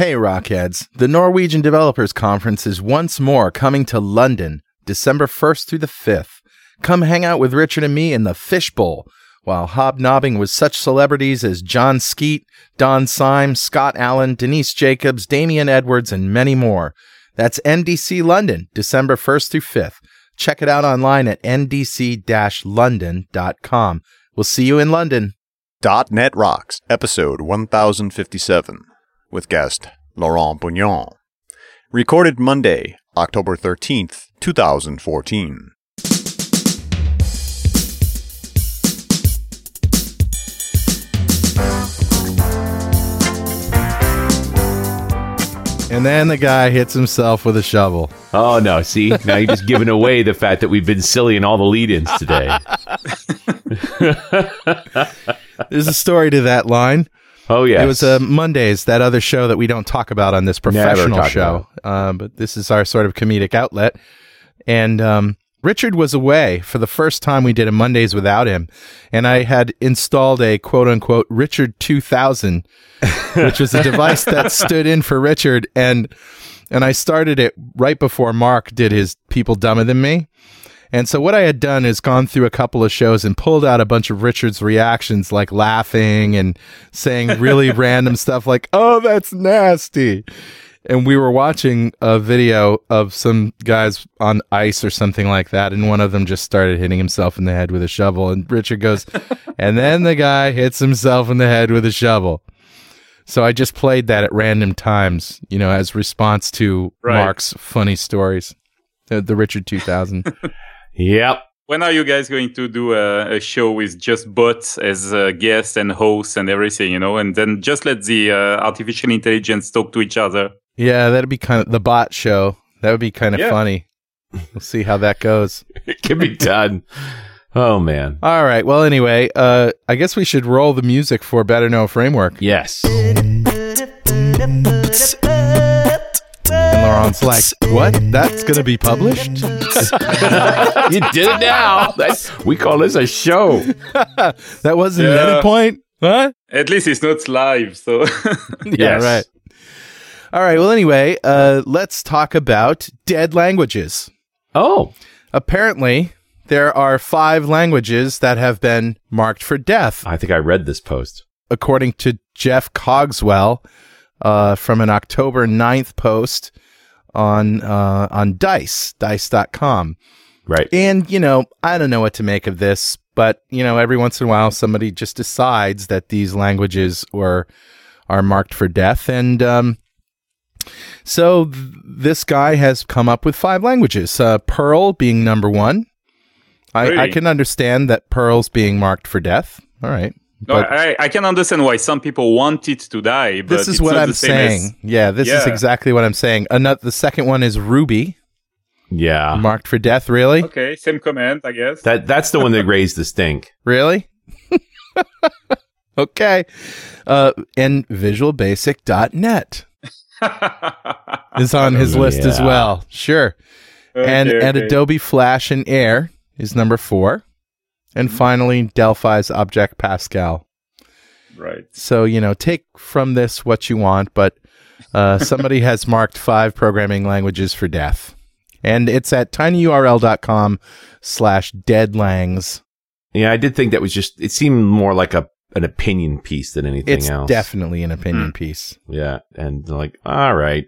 Hey, Rockheads. The Norwegian Developers Conference is once more coming to London, December 1st through the 5th. Come hang out with Richard and me in the Fishbowl while hobnobbing with such celebrities as Jon Skeet, Don Syme, Scott Allen, Denise Jacobs, Damian Edwards, and many more. That's NDC London, December 1st through 5th. Check it out online at ndc-london.com. We'll see you in London. .NET Rocks, episode 1057, with guest Laurent Bugnion. Recorded Monday, October 13th, 2014. And then the guy hits himself with a shovel. Oh no! See, now you're just giving away the fact that we've been silly in all the lead-ins today. There's a story to that line. Oh yeah, It was uh, Mondays, that other show that we don't talk about on this professional show. Uh, but this is our sort of comedic outlet. And um, Richard was away for the first time we did a Mondays without him. And I had installed a quote unquote Richard 2000, which was a device that stood in for Richard. And and I started it right before Mark did his People Dumber Than Me. And so what I had done is gone through a couple of shows and pulled out a bunch of Richard's reactions, like laughing and saying really random stuff like, oh, that's nasty. And we were watching a video of some guys on ice or something like that. And one of them just started hitting himself in the head with a shovel. And Richard goes, and then the guy hits himself in the head with a shovel. So I just played that at random times, you know, as response to Right. Mark's funny stories. The, the Richard 2000. Yep. When are you guys going to do a, a show with just bots as uh, guests and hosts and everything, you know, and then just let the uh, artificial intelligence talk to each other? Yeah, that'd be kind of the bot show. That would be kind of Yeah. funny. We'll see how that goes. It can be done. Oh man. All right. Well, anyway, uh, I guess we should roll the music for Better Know Framework. Yes. And like, "What? That's going to be published?" you did it now. That's we call this a show. that wasn't an Yeah. edit point. What? At least it's not live, so Yeah. Yes. Right. All right. Well, anyway, uh, let's talk about dead languages. Oh. Apparently, there are five languages that have been marked for death. I think I read this post. according to Jeff Cogswell uh, from an October 9th post on uh, on Dice, dice.com. Right. And, you know, I don't know what to make of this, but, you know, every once in a while somebody just decides that these languages are, are marked for death. And um, so th- this guy has come up with five languages, uh, Perl being number one. I, I can understand that Perl's being marked for death. All right. No, But- I, I can understand why some people want it to die. But this is it's what not I'm the same as- saying. yeah, this is exactly what I'm saying. Another, the second one is Ruby, Yeah. marked for death. Really, Okay, same comment, I guess. That that's the one that raised the stink. really. okay, uh, and VisualBasic.net is on his list as well. Sure, and Okay, and okay. Adobe Flash and Air is number four, and finally Delphi's Object Pascal. Right. So, you know, take from this what you want, but uh, somebody has marked five programming languages for death. And it's at tinyurl.com slash deadlangs. Yeah, I did think that was just. It seemed more like a an opinion piece than anything It's else. definitely an opinion piece. Yeah, and like, all right.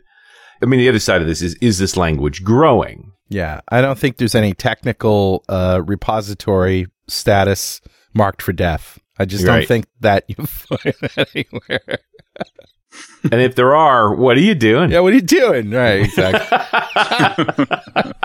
I mean, the other side of this is: is this language growing? Yeah. I don't think there's any technical uh, repository status marked for death. I just don't Right. think that you find it anywhere. and if there are, what are you doing? Yeah, what are you doing? Right, exactly.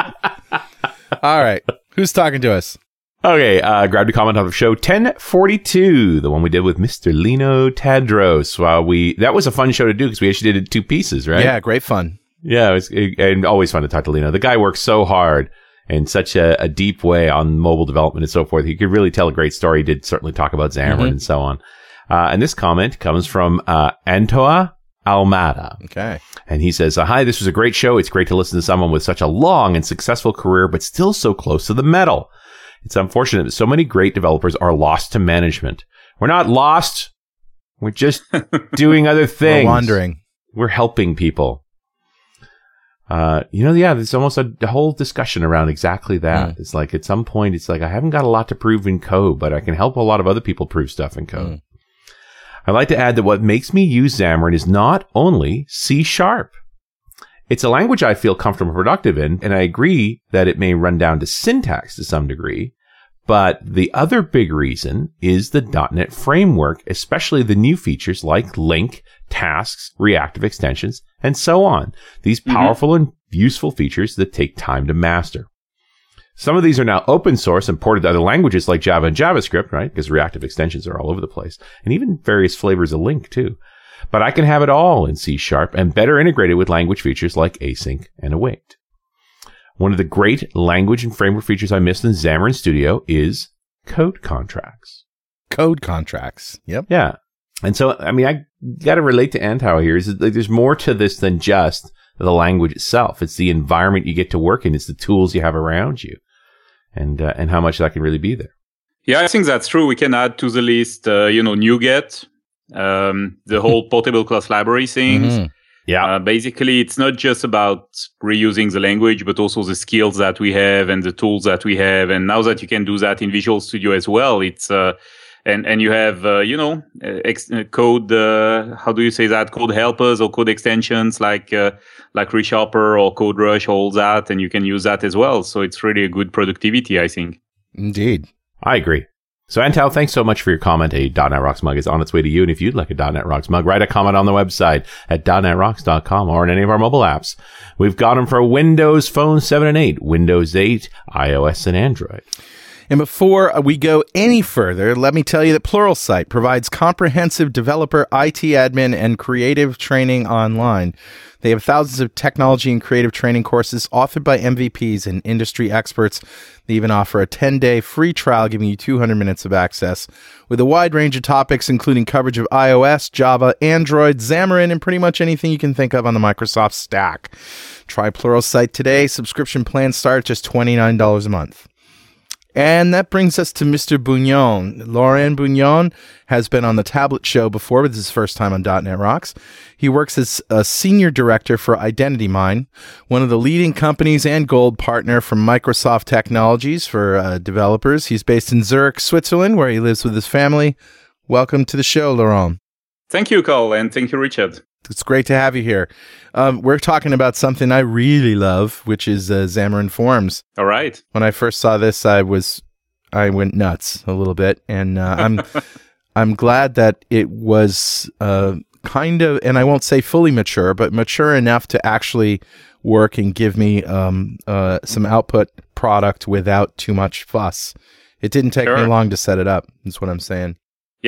All right. Who's talking to us? Okay, uh, grab the comment on show 1042, the one we did with Mr. Lino Tadros. While we, that was a fun show to do because we actually did it two pieces, right? Yeah, great fun. Yeah, it was it, and always fun to talk to Lino. The guy works so hard in such a, a deep way on mobile development and so forth. He could really tell a great story. He did certainly talk about Xamarin Mhm. and so on. Uh, and this comment comes from uh, Antão Almada. Okay. And he says, uh, Hi, this was a great show. It's great to listen to someone with such a long and successful career, but still so close to the metal. It's unfortunate that so many great developers are lost to management. We're not lost. We're just doing other things. We're things. wandering. We're helping people. Uh, you know, yeah, there's almost a, a whole discussion around exactly that. Mm. It's like at some point, it's like I haven't got a lot to prove in code, but I can help a lot of other people prove stuff in code. Mm. I'd like to add that what makes me use Xamarin is not only C sharp. It's a language I feel comfortable and productive in, and I agree that it may run down to syntax to some degree. But the other big reason is the .NET framework, especially the new features like LINQ, tasks, reactive extensions, and so on. These Mhm. powerful and useful features that take time to master. Some of these are now open source and ported to other languages like Java and JavaScript, right? Because reactive extensions are all over the place and even various flavors of LINQ too. But I can have it all in C sharp and better integrated with language features like async and await. One of the great language and framework features I missed in Xamarin Studio is code contracts. Code contracts. Yep. Yeah. And so, I mean, I got to relate to Antão here is that like, there's more to this than just the language itself. It's the environment you get to work in. It's the tools you have around you and, uh, and how much that can really be there. Yeah, I think that's true. We can add to the list, uh, you know, NuGet, um, the whole portable class library things. Mhm. Yeah. Uh, basically, it's not just about reusing the language, but also the skills that we have and the tools that we have. And now that you can do that in Visual Studio as well, it's uh, and and you have uh, you know uh, ex- uh, code. Uh, how do you say that? Code helpers or code extensions like uh, like ReSharper or CodeRush, all that, and you can use that as well. So it's really a good productivity, I think. Indeed. I agree. So, Antão, thanks so much for your comment. A .NET Rocks mug is on its way to you. And if you'd like a .NET Rocks mug, write a comment on the website at .NETRocks.com or in any of our mobile apps. We've got them for Windows Phone 7 and 8, Windows 8, iOS, and Android. And before we go any further, let me tell you that Pluralsight provides comprehensive developer, IT admin, and creative training online. They have thousands of technology and creative training courses authored by MVPs and industry experts. They even offer a 10 day free trial giving you 200 minutes of access with a wide range of topics, including coverage of iOS, Java, Android, Xamarin, and pretty much anything you can think of on the Microsoft stack. Try Pluralsight today. Subscription plans start at just $29 a month. And that brings us to Mr. Bugnion. Laurent Bugnion has been on the Tablet Show before, but this is his first time on .NET Rocks. He works as a senior director for IdentityMine, one of the leading companies and gold partner from Microsoft Technologies for uh, developers. He's based in Zurich, Switzerland, where he lives with his family. Welcome to the show, Laurent. Thank you, Carl, and thank you, Richard. It's great to have you here. Um, we're talking about something I really love, which is uh, Xamarin Forms. All right. when I first saw this, I was I went nuts a little bit, and uh, I'm I'm glad that it was uh, kind of, and I won't say fully mature, but mature enough to actually work and give me um, uh, some output product without too much fuss. It didn't take me long to set it up. That's what I'm saying.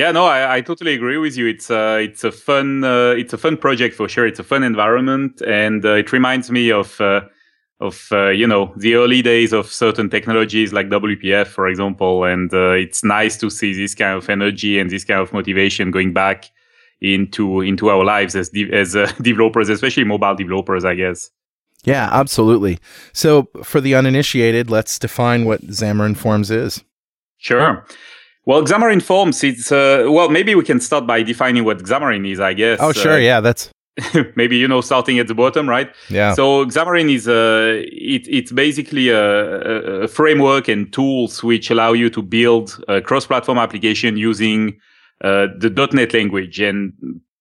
Yeah, no, I, I totally agree with you. It's uh, it's a fun uh, it's a fun project for sure. It's a fun environment, and uh, it reminds me of uh, of uh, you know the early days of certain technologies like WPF, for example. And uh, it's nice to see this kind of energy and this kind of motivation going back into into our lives as de- as uh, developers, especially mobile developers, I guess. Yeah, absolutely. So for the uninitiated, let's define what Xamarin Forms is. Sure. Well, Xamarin Forms, it's uh, well, maybe we can start by defining what Xamarin is, I guess. Oh, sure. Uh, yeah, that's maybe you know starting at the bottom, right? yeah. So Xamarin is a it, it's basically a, a- a framework and tools which allow you to build a cross-platform application using uh, the .NET language and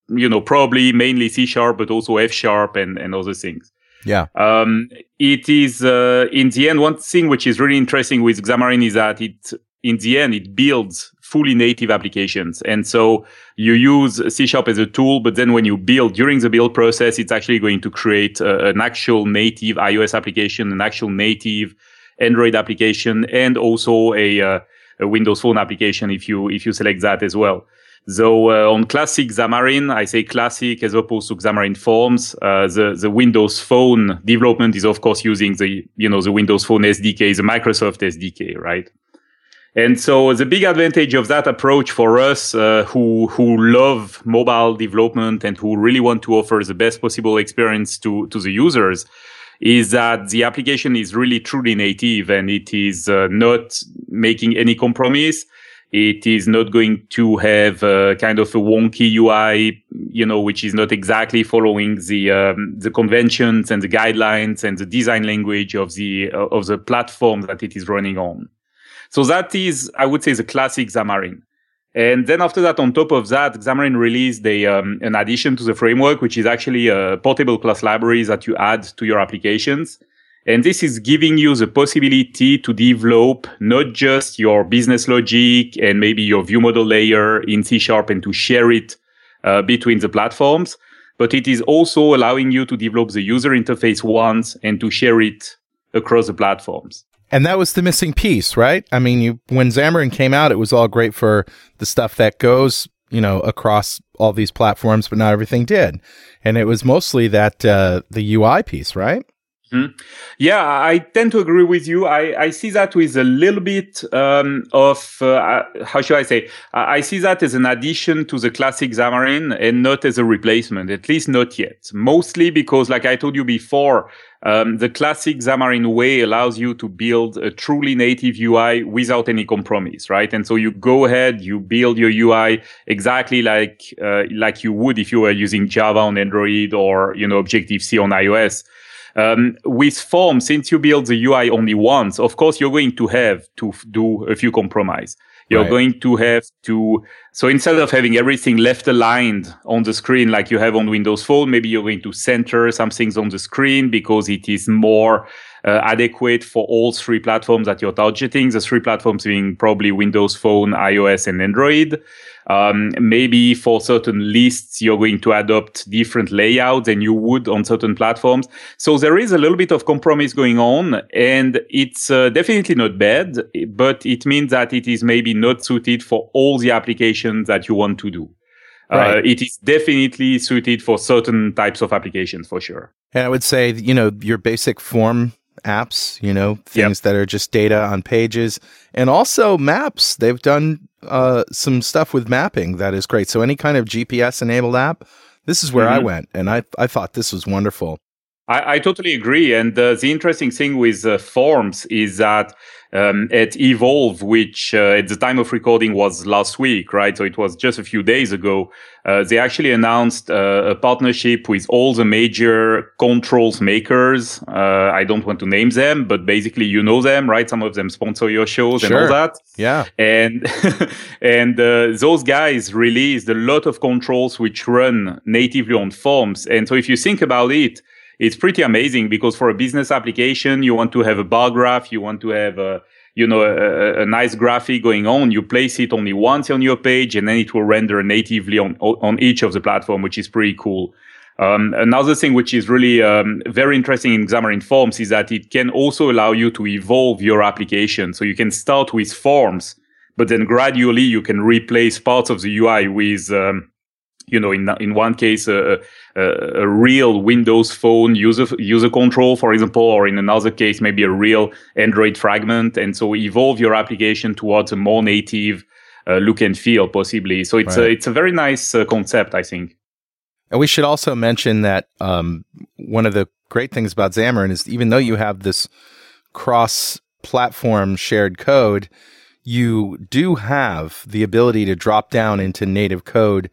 you know probably mainly C sharp, but also F sharp and and other things. yeah. Um, it is uh, in the end one thing which is really interesting with Xamarin is that it in the end it builds fully native applications, and so you use C sharp as a tool, but then when you build during the build process, it's actually going to create uh, an actual native iOS application, an actual native Android application, and also a, uh, a Windows Phone application if you if you select that as well. So uh, on classic Xamarin, I say classic as opposed to Xamarin Forms. Uh, the the Windows Phone development is of course using the you know the Windows Phone SDK, the Microsoft SDK, right? And so the big advantage of that approach for us uh, who who love mobile development and who really want to offer the best possible experience to to the users is that the application is really truly native and it is uh, not making any compromise. It is not going to have a kind of a wonky UI, you know, which is not exactly following the um, the conventions and the guidelines and the design language of the uh, of the platform that it is running on. So that is, I would say, the classic Xamarin. And then after that, on top of that, Xamarin released a, um, an addition to the framework, which is actually a portable class library that you add to your applications. And this is giving you the possibility to develop not just your business logic and maybe your view model layer in C sharp and to share it uh, between the platforms, but it is also allowing you to develop the user interface once and to share it across the platforms. And that was the missing piece, right? I mean, you, when Xamarin came out, it was all great for the stuff that goes, you know, across all these platforms, but not everything did. And it was mostly that, uh, the UI piece, right? Mm-hmm. Yeah, I tend to agree with you. I, I see that with a little bit um, of uh, uh how should I say? I see that as an addition to the classic Xamarin and not as a replacement. At least not yet. Mostly because, like I told you before, um, the classic Xamarin way allows you to build a truly native UI without any compromise, right? And so you go ahead, you build your UI exactly like uh, like you would if you were using Java on Android or you know Objective C on iOS. Um, with form, since you build the UI only once, of course, you're going to have to f- do a few compromise. You're right. going to have to, so instead of having everything left aligned on the screen like you have on Windows Phone, maybe you're going to center some things on the screen because it is more uh, adequate for all three platforms that you're targeting. The three platforms being probably Windows Phone, iOS, and Android. Um, maybe for certain lists, you're going to adopt different layouts than you would on certain platforms. So there is a little bit of compromise going on and it's uh, definitely not bad, but it means that it is maybe not suited for all the applications that you want to do. Uh, right. Uh, it is definitely suited for certain types of applications for sure. And I would say, you know, your basic form apps, you know, things yep. that are just data on pages and also maps. They've done uh, some stuff with mapping that is great. So any kind of GPS enabled app, this is where mm-hmm. I went and I, I thought this was wonderful. I, I totally agree. And uh, the interesting thing with uh, forms is that um, at Evolve, which uh, at the time of recording was last week, right? So it was just a few days ago. Uh, they actually announced uh, a partnership with all the major controls makers. Uh, I don't want to name them, but basically you know them, right? Some of them sponsor your shows sure. and all that. Yeah. And and uh, those guys released a lot of controls which run natively on forms. And so if you think about it, it's pretty amazing because for a business application, you want to have a bar graph, you want to have a, you know, a, a, nice graphic going on. You place it only once on your page and then it will render natively on, on each of the platform, which is pretty cool. Um, another thing which is really um, very interesting in Xamarin Forms is that it can also allow you to evolve your application. So you can start with forms, but then gradually you can replace parts of the UI with um, you know, in in one case, a, a, a, real Windows Phone user user control, for example, or in another case, maybe a real Android fragment, and so evolve your application towards a more native uh, look and feel, possibly. So it's right. a it's a very nice uh, concept, I think. And we should also mention that um, one of the great things about Xamarin is even though you have this cross-platform shared code, you do have the ability to drop down into native code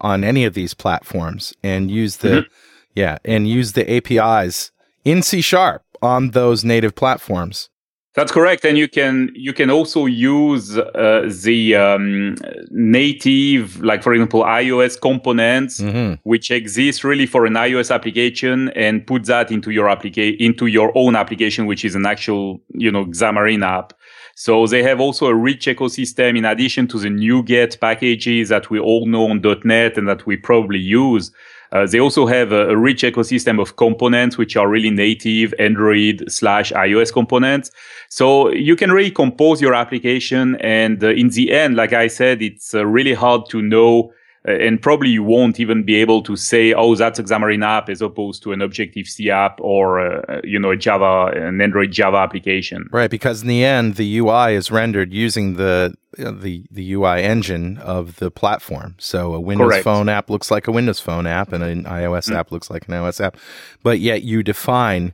on any of these platforms and use the mm-hmm. yeah and use the APIs in C sharp on those native platforms. That's correct, and you can you can also use uh, the um, native, like for example, iOS components, mm-hmm. which exist really for an iOS application, and put that into your application into your own application, which is an actual you know Xamarin app. So they have also a rich ecosystem in addition to the NuGet packages that we all know on .NET and that we probably use. Uh, they also have a, a, rich ecosystem of components, which are really native Android slash iOS components. So you can really compose your application. And uh, in the end, like I said, it's uh, really hard to know and probably you won't even be able to say, oh, that's a Xamarin app as opposed to an Objective C app or, uh, you know, a Java, an Android Java application. Right. Because in the end, the UI is rendered using the, uh, the, the UI engine of the platform. So a Windows Correct. Phone app looks like a Windows Phone app and an iOS mm-hmm. app looks like an iOS app. But yet you define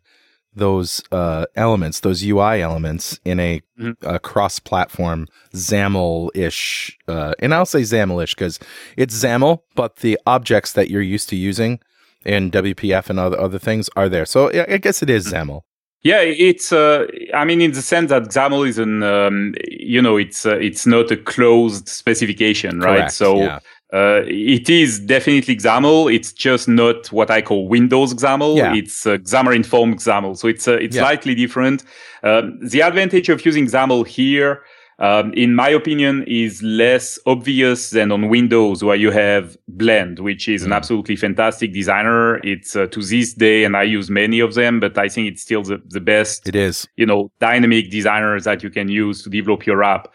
those uh, elements, those UI elements, in a, Mhm. a cross-platform XAML-ish, uh, and I'll say XAML-ish because it's XAML, but the objects that you're used to using in WPF and other other things are there. So I I guess it is XAML. Yeah, it's. Uh, I mean, in the sense that XAML is an, um, you know, it's uh, it's not a closed specification, right? Correct, So yeah. Uh, it is definitely XAML. It's just not what I call Windows XAML. Yeah. It's uh, XAML informed XAML. So it's uh, it's Yeah. slightly different. Um, the advantage of using XAML here, um, in my opinion, is less obvious than on Windows, where you have Blend, which is an Mm. absolutely fantastic designer. It's uh, to this day, and I use many of them, but I think it's still the, the best It is. you know, dynamic designers that you can use to develop your app.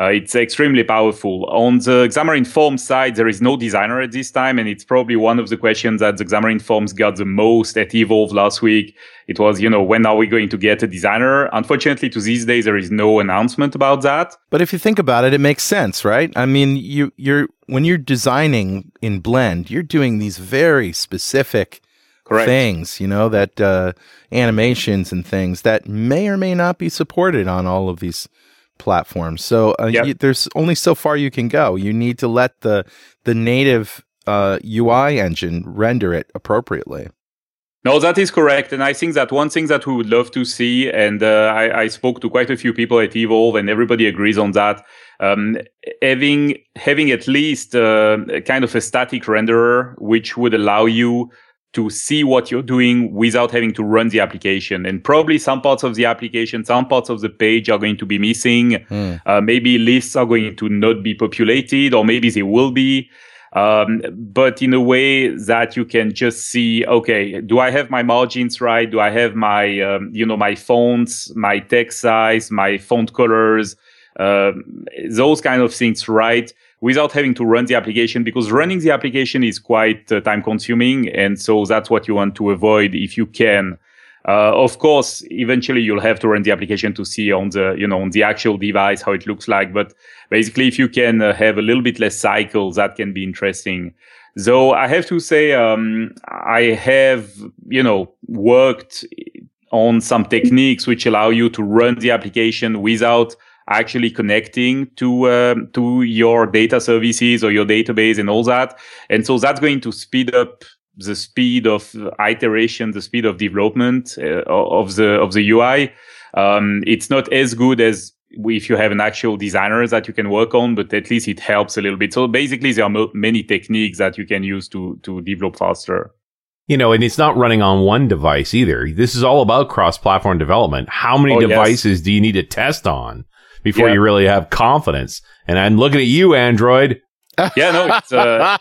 Uh, it's extremely powerful. On the Xamarin Forms side, there is no designer at this time, and it's probably one of the questions that the Xamarin Forms got the most at Evolve last week. It was, you know, when are we going to get a designer? Unfortunately, to these days, there is no announcement about that. But if you think about it, it makes sense, right? I mean, you you're when you're designing in Blend, you're doing these very specific Correct. things, you know, that uh, animations and things that may or may not be supported on all of these platforms. So uh, Yep. you, there's only so far you can go. You need to let the the native uh, UI engine render it appropriately. No, that is correct. And I think that one thing that we would love to see, and uh, I, I spoke to quite a few people at Evolve, and everybody agrees on that. Um, having having at least uh, a kind of a static renderer, which would allow you to see what you're doing without having to run the application. And probably some parts of the application, some parts of the page are going to be missing. Hmm. Uh, maybe lists are going to not be populated, or maybe they will be. Um, but in a way that you can just see, okay, do I have my margins right? Do I have my, um, you know, my fonts, my text size, my font colors, um, those kind of things right without having to run the application because running the application is quite uh, time consuming. And so that's what you want to avoid if you can. Uh, of course, eventually you'll have to run the application to see on the, you know, on the actual device how it looks like. But basically, if you can uh, have a little bit less cycles, that can be interesting. Though I have to say, um, I have, you know, worked on some techniques which allow you to run the application without actually connecting to um, to your data services or your database and all that. And so that's going to speed up the speed of iteration, the speed of development uh, of the of the UI. Um, it's not as good as if you have an actual designer that you can work on, but at least it helps a little bit. So basically, there are mo- many techniques that you can use to to develop faster. You know, and it's not running on one device either. This is all about cross-platform development. How many Oh, yes. devices do you need to test on before Yeah. you really have confidence? And I'm looking at you, Android. Yeah, no, it's uh,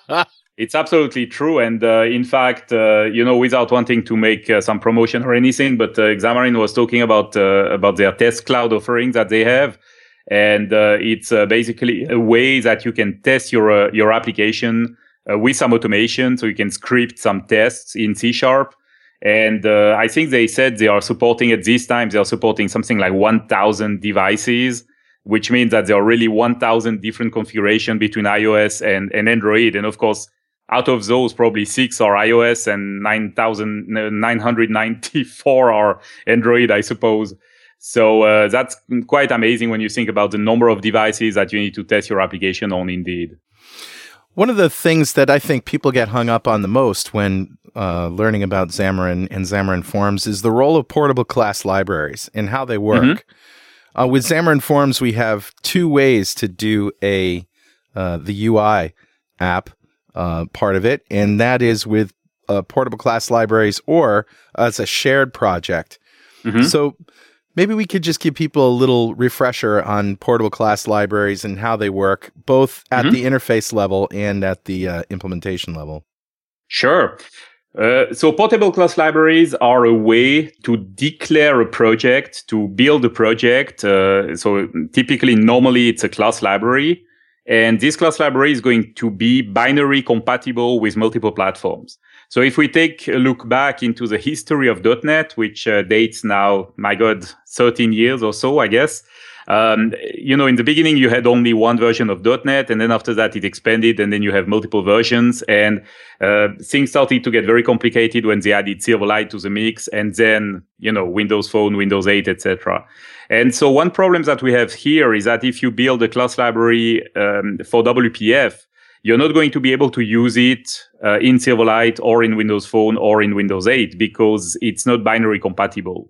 it's absolutely true. And uh, in fact, uh, you know, without wanting to make uh, some promotion or anything, but uh, Xamarin was talking about uh, about their test cloud offering that they have, and uh, it's uh, basically a way that you can test your uh, your application uh, with some automation, so you can script some tests in C sharp. And uh, I think they said they are supporting at this time they are supporting something like 1,000 devices which means that there are really 1000 different configuration between iOS and, and Android. And of course, out of those, probably six are iOS and 9,994 are Android, I suppose. So uh, that's quite amazing when you think about the number of devices that you need to test your application on indeed. One of the things that I think people get hung up on the most when uh, learning about Xamarin and Xamarin Forms is the role of portable class libraries and how they work. Uh, with Xamarin Forms, we have two ways to do a uh, the UI app uh, part of it, and that is with uh, portable class libraries or as a shared project. Mhm. So maybe we could just give people a little refresher on portable class libraries and how they work, both at Mhm. the interface level and at the uh, implementation level. Sure. Uh, so portable class libraries are a way to declare a project, to build a project. Uh, so typically, normally it's a class library. And this class library is going to be binary compatible with multiple platforms. So if we take a look back into the history of .NET, which uh, dates now, my God, 13 years or so, I guess, um, you know, in the beginning, you had only one version of .NET, and then after that, it expanded, and then you have multiple versions, and uh, things started to get very complicated when they added Silverlight to the mix, and then you know, Windows Phone, Windows 8, etc. And so, one problem that we have here is that if you build a class library um, for WPF, you're not going to be able to use it uh, in Silverlight or in Windows Phone or in Windows 8 because it's not binary compatible.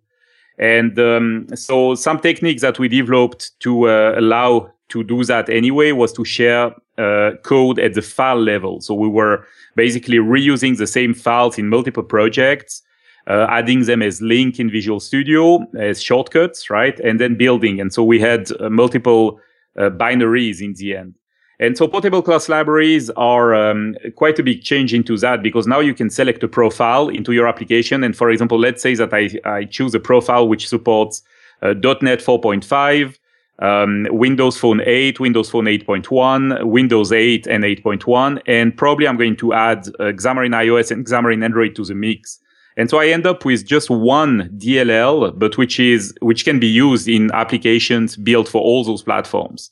And um, so some techniques that we developed to uh, allow to do that anyway was to share uh, code at the file level. So we were basically reusing the same files in multiple projects, uh, adding them as link in Visual Studio as shortcuts, right? And then building. And so we had uh, multiple uh, binaries in the end. And so portable class libraries are um, quite a big change into that because now you can select a profile into your application. And for example, let's say that I, I choose a profile which supports uh, .NET 4.5, um, Windows Phone 8, Windows Phone 8.1, Windows 8 and 8.1. And probably I'm going to add uh, Xamarin iOS and Xamarin Android to the mix. And so I end up with just one DLL, but which is, which can be used in applications built for all those platforms.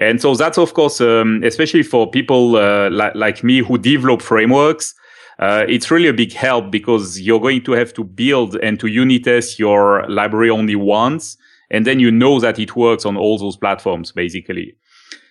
And so that's, of course, um, especially for people uh, li- like me who develop frameworks, uh, it's really a big help because you're going to have to build and to unit test your library only once. And then you know that it works on all those platforms, basically.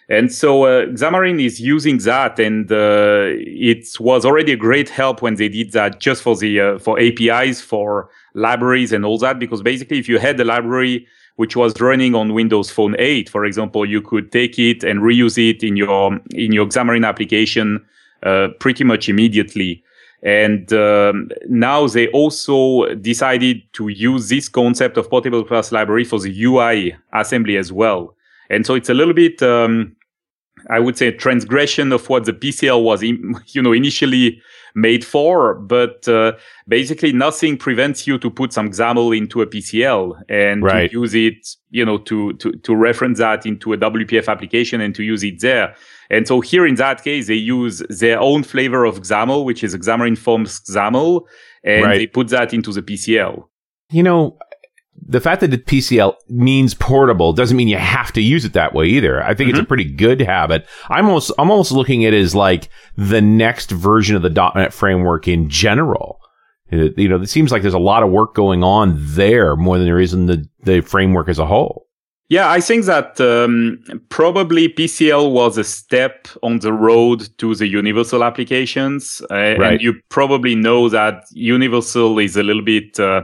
And so uh, Xamarin is using that, and uh, it was already a great help when they did that, just for the uh, for APIs, for libraries, and all that. Because basically, if you had the library which was running on Windows Phone 8, for example, you could take it and reuse it in your in your Xamarin application uh, pretty much immediately. And um, now they also decided to use this concept of portable class library for the UI assembly as well. And so it's a little bit, um, I would say, transgression of what the PCL was, you know, initially made for, but uh, basically nothing prevents you to put some XAML into a PCL and right. to use it, you know, to, to, to reference that into a WPF application and to use it there. And so here in that case, they use their own flavor of XAML, which is Xamarin Forms XAML, and right. they put that into the PCL. You know, the fact that the PCL means portable doesn't mean you have to use it that way either. I think mm-hmm. it's a mm-hmm. pretty good habit. I'm almost, I'm almost looking at it as like the next version of the .NET framework in general. It, you know, it seems like there's a lot of work going on there more than there is in the, the framework as a whole. Yeah, I think that um, probably PCL was a step on the road to the universal applications. Uh, right. And you probably know that universal is a little bit, uh,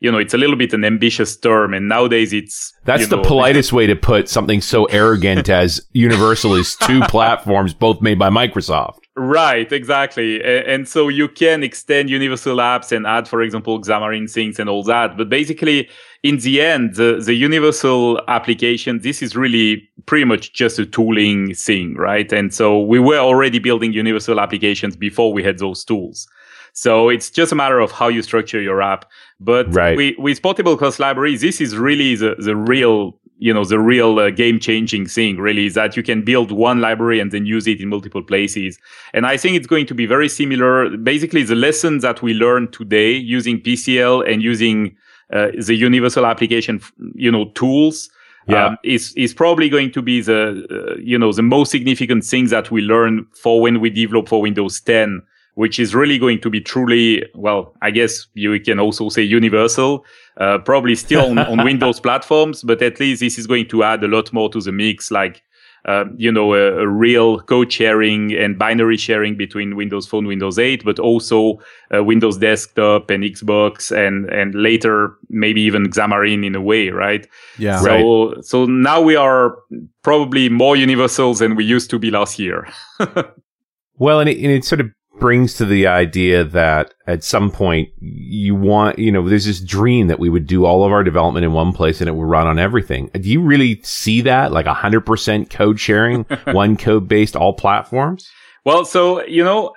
you know, it's a little bit an ambitious term, and nowadays it's that's the know, politest way to put something so arrogant as Universal is two platforms, both made by Microsoft. Right, exactly, and, and, so you can extend Universal apps and add, for example, Xamarin things and all that. But basically, in the end, the, the Universal application, this is really pretty much just a tooling thing, right? And so we were already building Universal applications before we had those tools. So it's just a matter of how you structure your app. But right. we, with portable class libraries, this is really the, the real, you know, the real uh, game changing thing really is that you can build one library and then use it in multiple places. And I think it's going to be very similar. Basically, the lessons that we learned today using PCL and using uh, the universal application, you know, tools. Yeah. Um, is is probably going to be the uh, you know the most significant thing that we learn for when we develop for Windows 10 which is really going to be truly, well, I guess you can also say universal, uh, probably still on, on Windows platforms, but at least this is going to add a lot more to the mix, like, uh, you know, a, a, real code sharing and binary sharing between Windows Phone, Windows 8, but also uh, Windows Desktop and Xbox, and and later maybe even Xamarin in a way, right? Yeah. So right. so now we are probably more universal than we used to be last year. well, and it, and it sort of brings to the idea that at some point you want, you know, there's this dream that we would do all of our development in one place and it would run on everything. Do you really see that like 100% code sharing, one code based all platforms? Well, so, you know,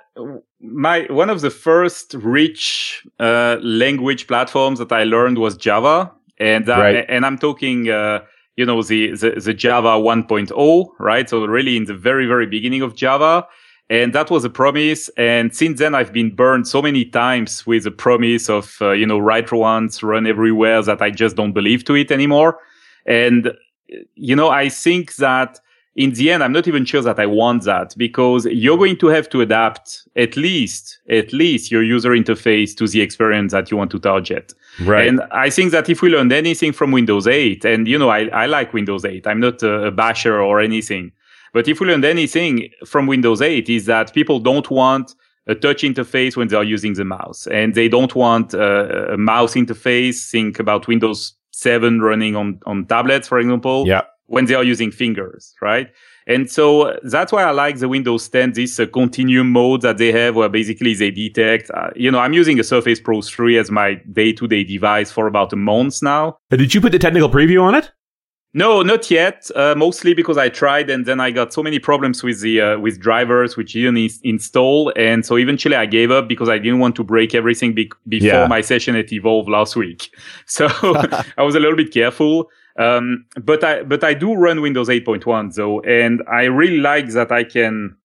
my one of the first rich uh, language platforms that I learned was Java, and uh, right. and I'm talking, uh, you know, the, the the Java 1.0, right? So really in the very very beginning of Java, and that was a promise. And since then, I've been burned so many times with the promise of, uh, you know, write once, run everywhere that I just don't believe to it anymore. And you know, I think that in the end, I'm not even sure that I want that because you're going to have to adapt at least, at least your user interface to the experience that you want to target. Right. And I think that if we learned anything from Windows 8, and you know, I, I like Windows 8. I'm not a, a basher or anything. But if we learned anything from Windows 8 is that people don't want a touch interface when they are using the mouse and they don't want a, a mouse interface. Think about Windows 7 running on, on tablets, for example. Yeah. When they are using fingers, right? And so that's why I like the Windows 10, this uh, continuum mode that they have where basically they detect, uh, you know, I'm using a Surface Pro 3 as my day to day device for about a month now. Uh, Did you put the technical preview on it? No, not yet. Uh, mostly because I tried and then I got so many problems with the uh, with drivers which didn't is- install, and so eventually I gave up because I didn't want to break everything be- before Yeah. my session at Evolve last week. So I was a little bit careful. Um, but I but I do run Windows 8.1 though, and I really like that I can,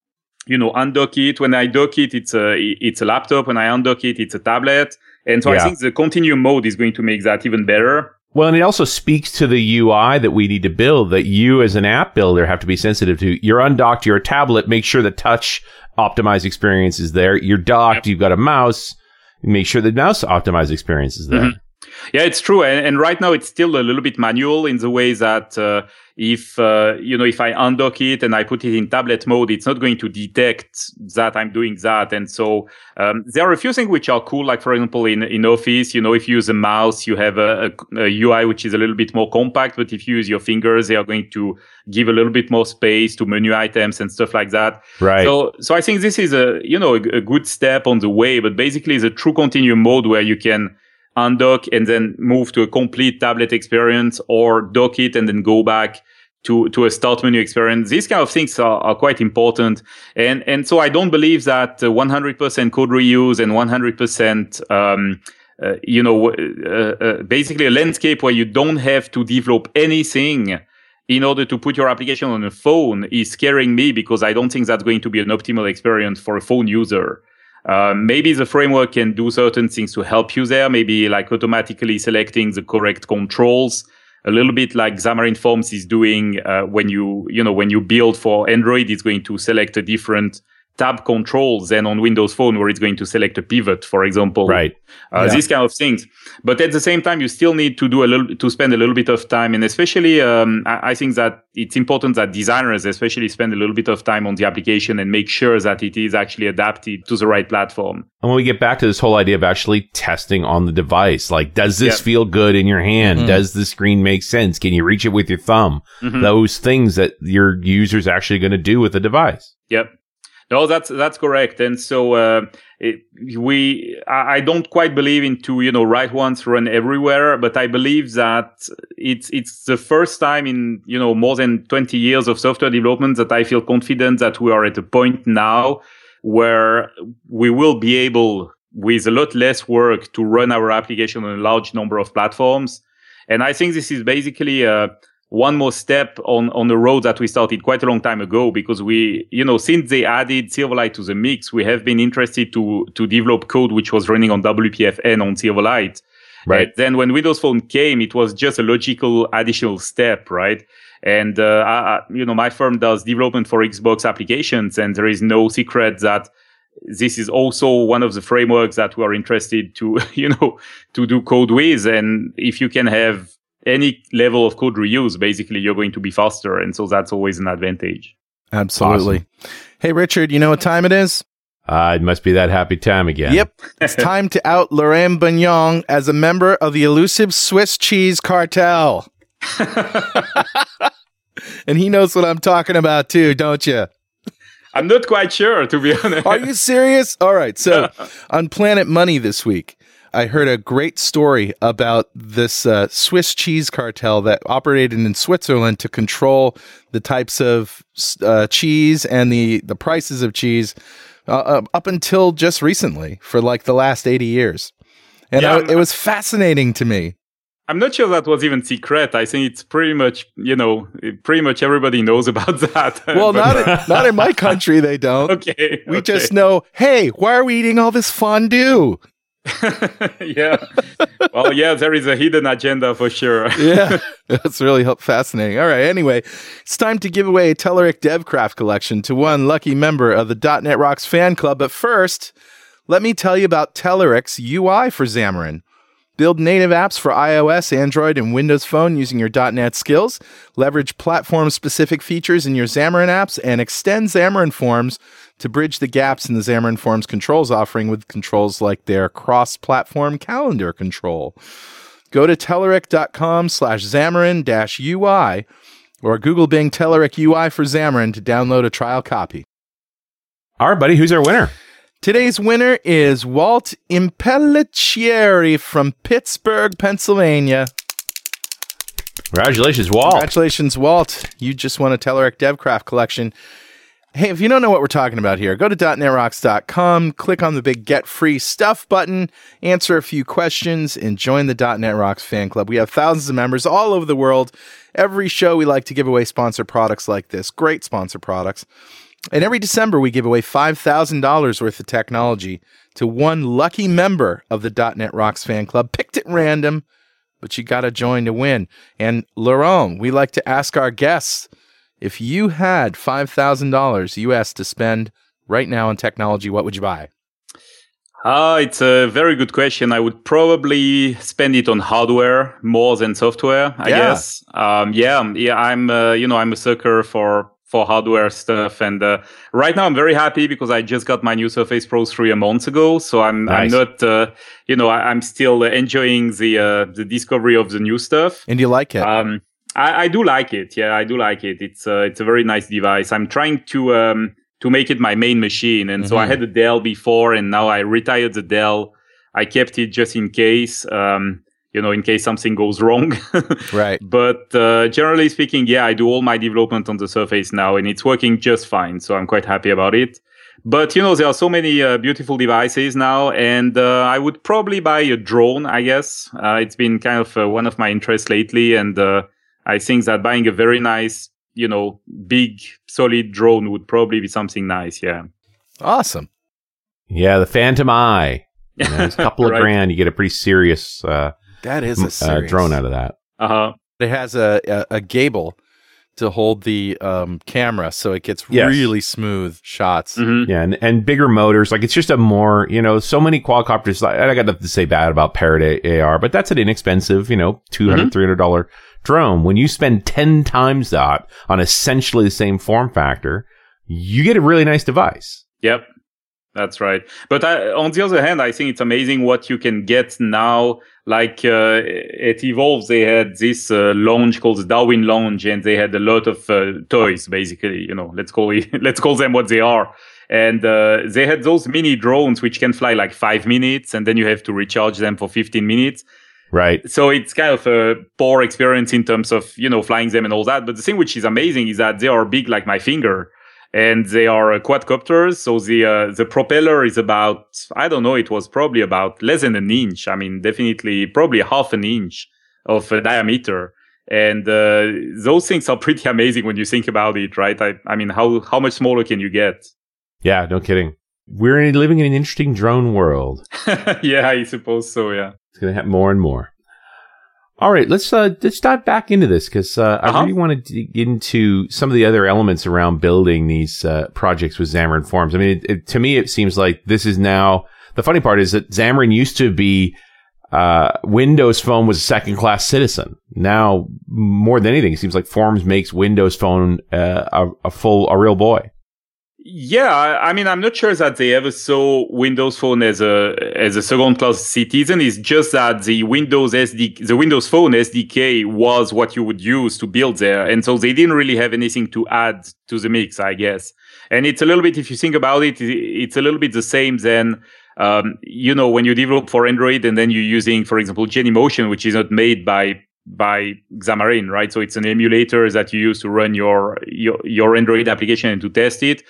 you know, undock it. When I dock it, it's a it's a laptop. When I undock it, it's a tablet. And so I think the continuum mode is going to make that even better. Well, and it also speaks to the UI that we need to build that you as an app builder have to be sensitive to. You're undocked, you're a tablet, make sure the touch optimized experience is there. You're docked, you've got a mouse, make sure the mouse optimized experience is there. Mhm. Yeah, it's true. And, and right now it's still a little bit manual in the way that uh, if, uh, you know, if I undock it and I put it in tablet mode, it's not going to detect that I'm doing that. And so um, there are a few things which are cool. Like, for example, in, in Office, you know, if you use a mouse, you have a, a, a UI which is a little bit more compact. But if you use your fingers, they are going to give a little bit more space to menu items and stuff like that. Right. So, so I think this is a, you know, a, a good step on the way, but basically it's a true continuum mode where you can undock and then move to a complete tablet experience or dock it and then go back to, to a start menu experience. These kind of things are, are quite important. And, and so I don't believe that uh, 100% code reuse and 100%, um, uh, you know, uh, uh, basically a landscape where you don't have to develop anything in order to put your application on a phone is scaring me because I don't think that's going to be an optimal experience for a phone user. Uh, maybe the framework can do certain things to help you there, maybe like automatically selecting the correct controls, a little bit like Xamarin Forms is doing uh, when you, you know, when you build for Android, it's going to select a different tab controls than on Windows Phone where it's going to select a pivot, for example right. uh, Yeah. these kind of things. But at the same time, you still need to do a little, to spend a little bit of time. And especially, um, I, I think that it's important that designers especially spend a little bit of time on the application and make sure that it is actually adapted to the right platform. And when we get back to this whole idea of actually testing on the device, like, does this Yeah. feel good in your hand? Mhm. Does the screen make sense? Can you reach it with your thumb? Mhm. Those things that your user's actually going to do with the device. Yep. No, that's that's correct. And so uh, it, we, I don't quite believe into you know right ones run everywhere, but I believe that it's it's the first time in you know more than twenty years of software development that I feel confident that we are at a point now where we will be able, with a lot less work, to run our application on a large number of platforms. And I think this is basically uh, one more step on, on the road that we started quite a long time ago because we, you know, since they added Silverlight to the mix, we have been interested to, to develop code which was running on WPFN on Silverlight. Right. And then when Windows Phone came, it was just a logical additional step, right? And, uh, I, you know, my firm does development for Xbox applications and there is no secret that this is also one of the frameworks that we are interested to, you know, to do code with. And if you can have any level of code reuse, basically you're going to be faster. And so that's always an advantage. Absolutely. Hey, Richard, you know what time it is? Uh, it must be that happy time again. Yep. It's time to out Laurent Bugnion as a member of the elusive Swiss cheese cartel. and he knows what I'm talking about too, don't you? I'm not quite sure, to be honest. Are you serious? All right. So on Planet Money this week, I heard a great story about this uh, Swiss cheese cartel that operated in Switzerland to control the types of uh, cheese and the, the prices of cheese uh, uh, up until just recently for like the last 80 years. And Yeah, I- it was fascinating to me. I'm not sure that was even secret. I think it's pretty much, you know, pretty much everybody knows about that. Well, not in, not in my country, they don't. okay. We okay. just know, hey, why are we eating all this fondue? yeah. Well, yeah, there is a hidden agenda for sure. yeah, that's really fascinating. All right, anyway, it's time to give away a Telerik DevCraft collection to one lucky member of the .NET Rocks fan club. But first, let me tell you about Telerik's UI for Xamarin. Build native apps for iOS, Android, and Windows Phone using your .NET skills. Leverage platform-specific features in your Xamarin apps, and extend Xamarin Forms to bridge the gaps in the Xamarin Forms controls offering with controls like their cross-platform calendar control. Go to telerik.com slash Xamarin-UI or Google Bing Telerik UI for Xamarin to download a trial copy. All right, buddy, who's our winner? Today's winner is Walt Impellichieri from Pittsburgh, Pennsylvania. Congratulations, Walt. Congratulations, Walt. You just won a Telerik DevCraft collection. Hey, if you don't know what we're talking about here, go to .NETRocks.com, click on the big Get Free Stuff button, answer a few questions, and join the .NET Rocks fan club. We have thousands of members all over the world. Every show, we like to give away sponsor products like this. Great sponsor products. And every December, we give away $5,000 worth of technology to one lucky member of the .NET Rocks fan club, picked at random, but you got to join to win. And Laurent, we like to ask our guests if you had $5,000 US to spend right now on technology, what would you buy? Uh, it's a very good question. I would probably spend it on hardware more than software. I yeah. guess. Um, yeah, yeah. I'm, uh, you know, I'm a sucker for for hardware stuff. And uh, right now, I'm very happy because I just got my new Surface Pro 3 a month ago. So I'm nice. I'm not, uh, you know, I, am still enjoying the uh, the discovery of the new stuff. And you like it? Um, I, I, do like it. Yeah, I do like it. It's uh, it's a very nice device. I'm trying to um, to make it my main machine, and mm-hmm. so I mm-hmm. had a Dell before, and now I retired the Dell. I kept it just in case. Um, you know, in case something goes wrong. right. But uh, generally speaking, yeah, I do all my development on the Surface now, and it's working just fine. So I'm quite happy about it. But you know, there are so many uh, beautiful devices now, and uh, I would probably buy a drone. I guess uh, it's been kind of uh, one of my interests lately, and uh, I think that buying a very nice, you know, big solid drone would probably be something nice. Yeah. Awesome. Yeah, the Phantom Eye. You know, a couple of grand, you get a pretty serious Uh, that is a uh, drone out of that. Uh huh. It has a, a, a gimbal to hold the um, camera, so it gets yes. really smooth shots. Mm-hmm. Yeah, and, and bigger motors. Like it's just a more, you know, so many quadcopters. I got nothing to say bad about Parrot AR, but that's an inexpensive, you know, 200, mm-hmm. $300 drone. When you spend 10 times that on essentially the same form factor, you get a really nice device. Yep. That's right. But I, on the other hand, I think it's amazing what you can get now. Like uh, at Evolve, they had this uh, launch called the Darwin Launch, and they had a lot of uh, toys. Basically, you know, let's call it, let's call them what they are. And uh, they had those mini drones which can fly like five minutes, and then you have to recharge them for 15 minutes. Right. So it's kind of a poor experience in terms of you know flying them and all that. But the thing which is amazing is that they are big like my finger and they are uh, quadcopters. So the uh, the propeller is about I don't know. It was probably about less than an inch. I mean, definitely probably half an inch of uh, diameter. And uh, those things are pretty amazing when you think about it, right? I, I mean, how how much smaller can you get? Yeah, no kidding. We're living in an interesting drone world. yeah, I suppose so. Yeah, it's going to happen more and more. All right, let's uh, let's dive back into this because uh, uh-huh. I really want to dig into some of the other elements around building these uh, projects with Xamarin Forms. I mean, it, it, to me, it seems like this is now the funny part is that Xamarin used to be uh, Windows Phone was a second class citizen. Now, more than anything, it seems like Forms makes Windows Phone uh, a, a full a real boy. Yeah, I mean, I'm not sure that they ever saw Windows Phone as a as a second class citizen. It's just that the Windows SD, the Windows Phone SDK was what you would use to build there, and so they didn't really have anything to add to the mix, I guess. And it's a little bit, if you think about it, it's a little bit the same then. Um, you know, when you develop for Android and then you're using, for example, Genymotion, which is not made by by Xamarin, right? So it's an emulator that you use to run your your, your Android application and to test it.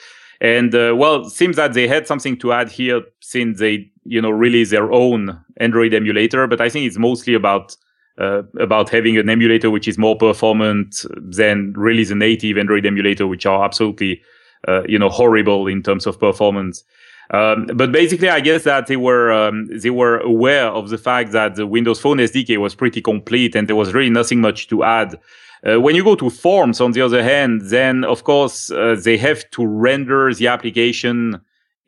And uh, well, it seems that they had something to add here since they, you know, released their own Android emulator. But I think it's mostly about uh, about having an emulator which is more performant than really the native Android emulator, which are absolutely, uh, you know, horrible in terms of performance. Um, but basically, I guess that they were um, they were aware of the fact that the Windows Phone SDK was pretty complete and there was really nothing much to add. Uh, when you go to Forms, on the other hand, then of course uh, they have to render the application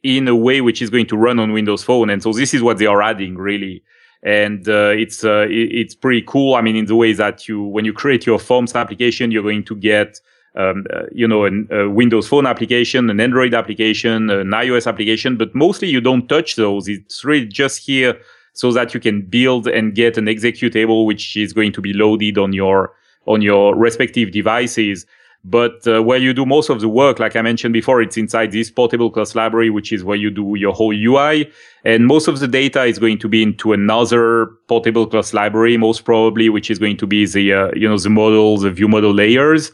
in a way which is going to run on Windows Phone, and so this is what they are adding really. And uh, it's uh, it's pretty cool. I mean, in the way that you when you create your Forms application, you're going to get um, uh, you know, an, a Windows Phone application, an Android application, an iOS application, but mostly you don't touch those. It's really just here so that you can build and get an executable which is going to be loaded on your on your respective devices. But uh, where you do most of the work, like I mentioned before, it's inside this portable class library, which is where you do your whole UI. And most of the data is going to be into another portable class library, most probably, which is going to be the, uh, you know, the model, the view model layers.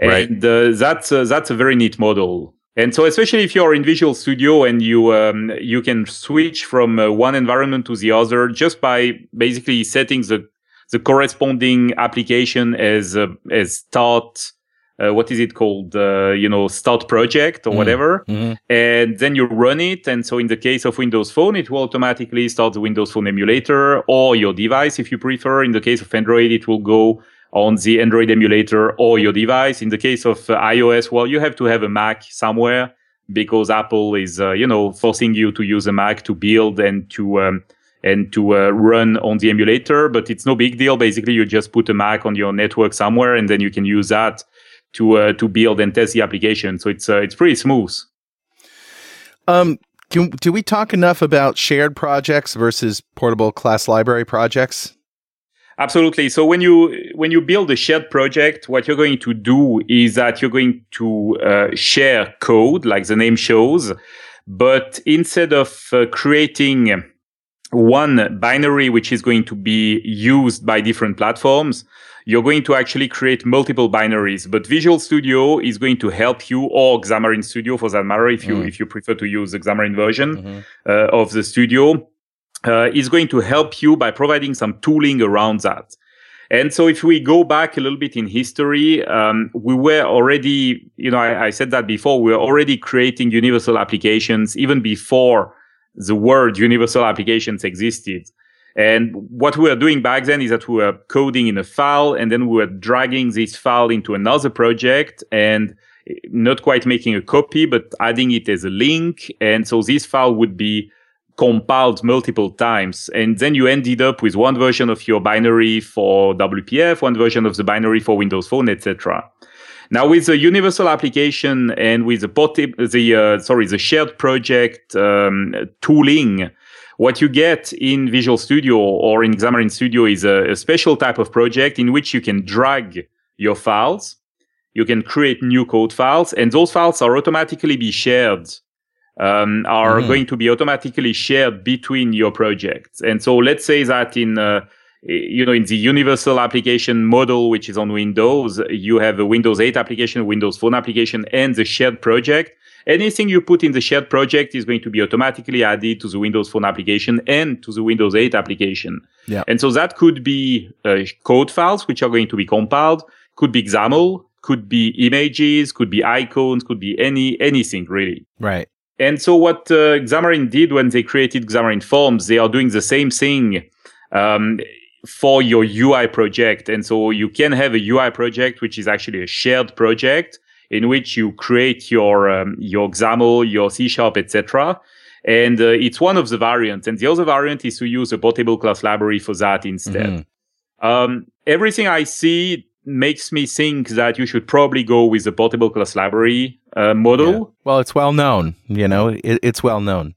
Right. And uh, that's, uh, that's a very neat model. And so, especially if you're in Visual Studio and you um, you can switch from uh, one environment to the other just by basically setting the the corresponding application as uh, as start. Uh, what is it called? Uh, you know, start project or Mm. whatever, Mhm. and then you run it. And so, in the case of Windows Phone, it will automatically start the Windows Phone emulator or your device if you prefer. In the case of Android, it will go on the Android emulator or your device. In the case of uh, iOS, well, you have to have a Mac somewhere because Apple is, uh, you know, forcing you to use a Mac to build and to um, and to uh, run on the emulator. But it's no big deal. Basically, you just put a Mac on your network somewhere, and then you can use that to uh, to build and test the application. So it's uh, it's pretty smooth. Um, can, do we talk enough about shared projects versus portable class library projects? Absolutely. So when you when you build a shared project, what you're going to do is that you're going to uh, share code, like the name shows, but instead of uh, creating one binary which is going to be used by different platforms, you're going to actually create multiple binaries. But Visual Studio is going to help you, or Xamarin Studio for that matter, if you Mm. if you prefer to use the Xamarin version Mhm. uh, of the studio uh, is going to help you by providing some tooling around that. And so if we go back a little bit in history, um, we were already, you know, I, I said that before, we were already creating universal applications even before the word universal applications existed. And what we were doing back then is that we were coding in a file and then we were dragging this file into another project and eh, not quite making a copy, but adding it as a link. And so this file would be compiled multiple times. And then you ended up with one version of your binary for WPF, one version of the binary for Windows Phone, etc. Now with the universal application and with the the uh, sorry the shared project um, tooling, what you get in Visual Studio or in Xamarin Studio is a, a special type of project in which you can drag your files, you can create new code files, and those files are automatically be shared. Um, are Mhm. going to be automatically shared between your projects. And so let's say that in uh, you know, in the universal application model, which is on Windows, you have a Windows 8 application, Windows Phone application, and the shared project. Anything you put in the shared project is going to be automatically added to the Windows Phone application and to the Windows 8 application. Yeah. And so that could be uh, code files, which are going to be compiled, could be XAML, could be images, could be icons, could be any, anything really. Right. And so what uh, Xamarin did when they created Xamarin Forms, they are doing the same thing um, for your UI project. And so you can have a UI project, which is actually a shared project in which you create your um, your XAML, your C Sharp, etc. And uh, it's one of the variants. And the other variant is to use a portable class library for that instead. Mhm. Um, everything I see makes me think that you should probably go with the portable class library uh, model. Yeah. Well, it's well known. You know, it, it's well known.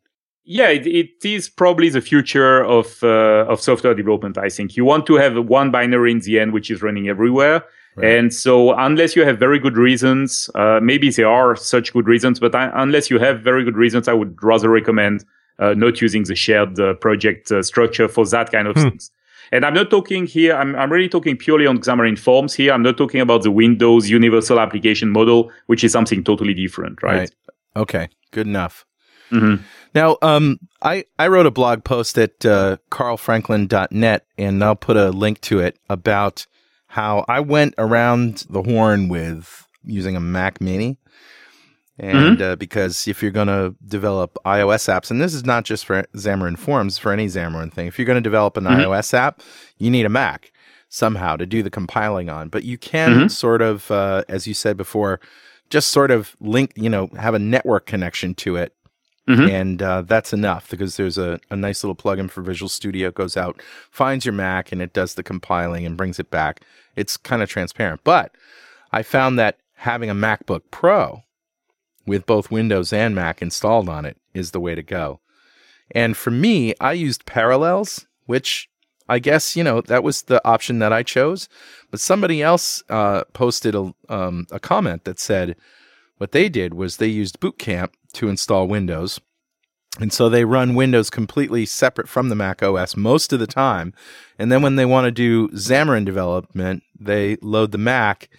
Yeah, it, it is probably the future of uh, of software development. I think you want to have one binary in the end, which is running everywhere. Right. And so, unless you have very good reasons, uh, maybe there are such good reasons, but I, unless you have very good reasons, I would rather recommend uh, not using the shared uh, project uh, structure for that kind of Hmm. things. And I'm not talking here. I'm I'm really talking purely on Xamarin Forms here. I'm not talking about the Windows Universal Application Model, which is something totally different, right? Okay. Good enough. Mhm. Now, um, I, I wrote a blog post at uh, carlfranklin.net, and I'll put a link to it about how I went around the horn with using a Mac Mini. And uh, because if you're going to develop iOS apps, and this is not just for Xamarin Forms, for any Xamarin thing, if you're going to develop an iOS app, you need a Mac somehow to do the compiling on. But you can sort of, uh, as you said before, just sort of link, you know, have a network connection to it. Mhm. And uh, that's enough because there's a, a nice little plugin for Visual Studio goes out, finds your Mac, and it does the compiling and brings it back. It's kind of transparent. But I found that having a MacBook Pro with both Windows and Mac installed on it is the way to go. And for me, I used Parallels, which I guess, you know, that was the option that I chose. But somebody else uh, posted a, um, a comment that said what they did was they used Boot Camp to install Windows. And so they run Windows completely separate from the Mac OS most of the time. And then when they want to do Xamarin development, they load the Mac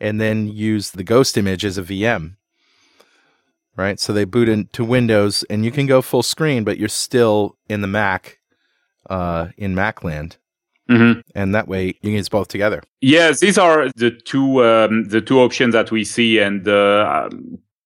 and then use the ghost image as a VM. Right? So they boot into Windows and you can go full screen, but you're still in the Mac, uh, in Macland. Mhm. And that way you can use both together. Yes, these are the two um, the two options that we see, and uh,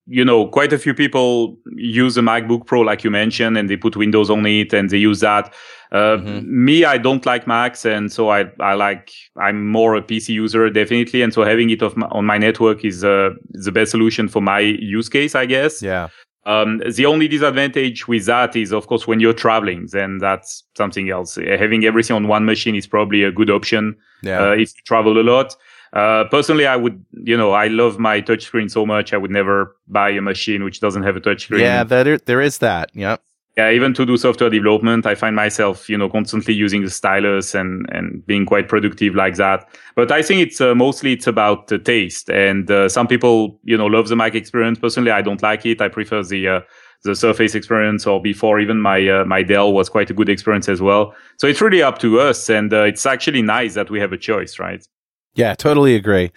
you know, quite a few people use a MacBook Pro, like you mentioned, and they put Windows on it, and they use that. Uh, Mhm. Me, I don't like Macs, and so I I like I'm more a PC user definitely, and so having it of my, on my network is uh, the best solution for my use case, I guess. Yeah. Um, the only disadvantage with that is, of course, when you're traveling, then that's something else. Having everything on one machine is probably a good option Yeah. uh, if you travel a lot. Uh, personally, I would, you know, I love my touchscreen so much. I would never buy a machine which doesn't have a touchscreen. yeah, there, there is that. Yep. Yeah, even to do software development, I find myself, you know, constantly using the stylus and, and being quite productive like that. But I think it's uh, mostly it's about the taste. And uh, some people, you know, love the Mac experience. Personally, I don't like it. I prefer the uh, the Surface experience, or before even my uh, my Dell was quite a good experience as well. So it's really up to us, and uh, it's actually nice that we have a choice, right? Yeah, totally agree.